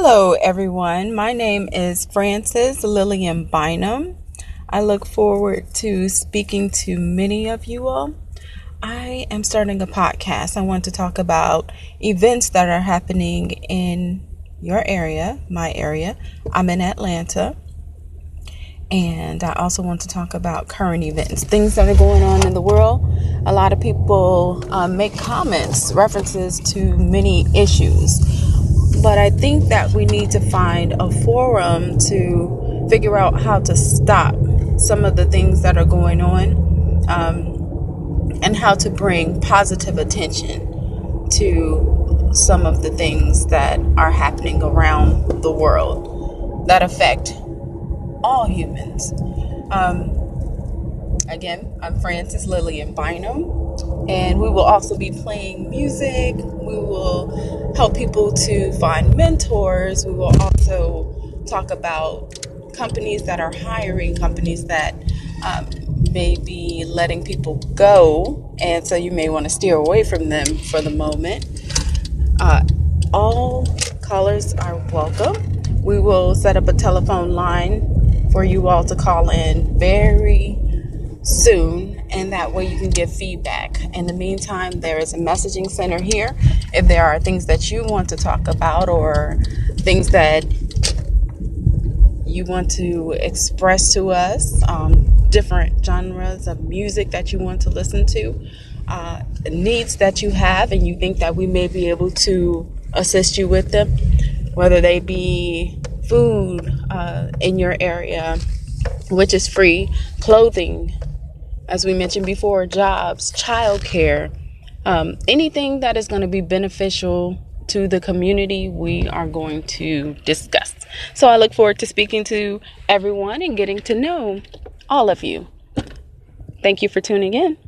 Hello, everyone. My name is Frances Lillian Bynum. I look forward to speaking to many of you all. I am starting a podcast. I want to talk about events that are happening in your area, my area. I'm in Atlanta. And I also want to talk about current events, things that are going on in the world. A lot of people uh, make comments, references to many issues. But I think that we need to find a forum to figure out how to stop some of the things that are going on um, and how to bring positive attention to some of the things that are happening around the world that affect all humans. Um, again, I'm Frances Lillian Bynum, and we will also be playing music. We will help people to find mentors. We will also talk about companies that are hiring, companies that um, may be letting people go, and so you may want to steer away from them for the moment. Uh, all callers are welcome. We will set up a telephone line for you all to call in very soon, and that way you can give feedback. In the meantime, there is a messaging center here. If there are things that you want to talk about or things that you want to express to us, um, different genres of music that you want to listen to, uh, needs that you have, and you think that we may be able to assist you with them, whether they be food uh, in your area, which is free, clothing, as we mentioned before, jobs, childcare, um, anything that is going to be beneficial to the community, we are going to discuss. So I look forward to speaking to everyone and getting to know all of you. Thank you for tuning in.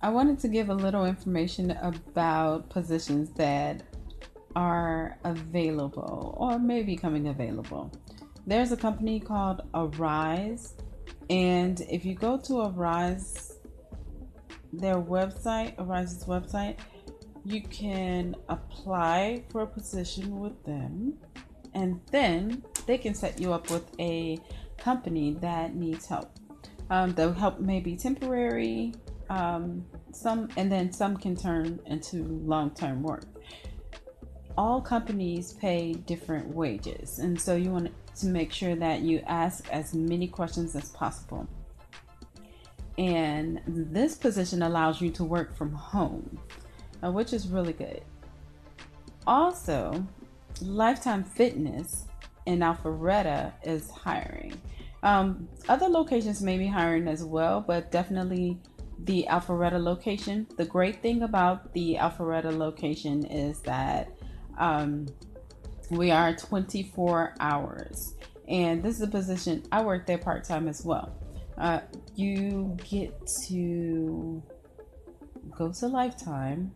I wanted to give a little information about positions that are available or may be coming available. There's a company called Arise, and if you go to Arise, their website, Arise's website, you can apply for a position with them, and then they can set you up with a company that needs help. Um, the help may be temporary, um, some and then some can turn into long-term work all companies pay different wages and so you want to make sure that you ask as many questions as possible. And this position allows you to work from home uh, which is really good. Also lifetime fitness in alpharetta is hiring. Um, other locations may be hiring as well but definitely the Alpharetta location. The great thing about the Alpharetta location is that um, we are 24 hours, and this is a position I work there part time as well. Uh, you get to go to Lifetime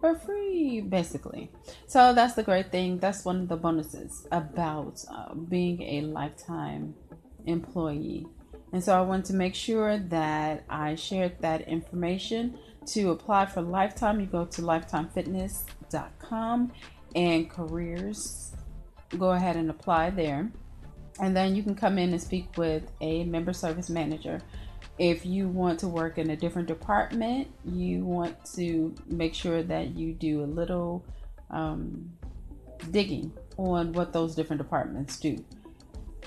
for free, basically. So that's the great thing. That's one of the bonuses about uh, being a Lifetime employee. And so I want to make sure that I shared that information. To apply for Lifetime, you go to lifetimefitness.com and careers. Go ahead and apply there. And then you can come in and speak with a member service manager. If you want to work in a different department, you want to make sure that you do a little um, digging on what those different departments do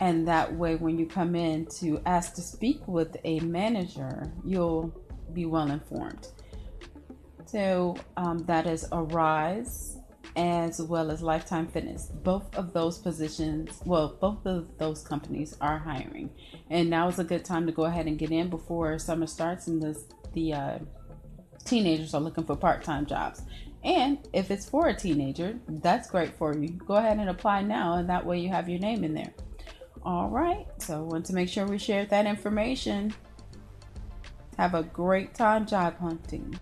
and that way when you come in to ask to speak with a manager you'll be well informed. So um, that is arise as well as lifetime fitness. Both of those positions well both of those companies are hiring. And now is a good time to go ahead and get in before summer starts and the, the uh, teenagers are looking for part-time jobs. And if it's for a teenager that's great for you. Go ahead and apply now and that way you have your name in there all right. So I want to make sure we share that information. Have a great time job hunting.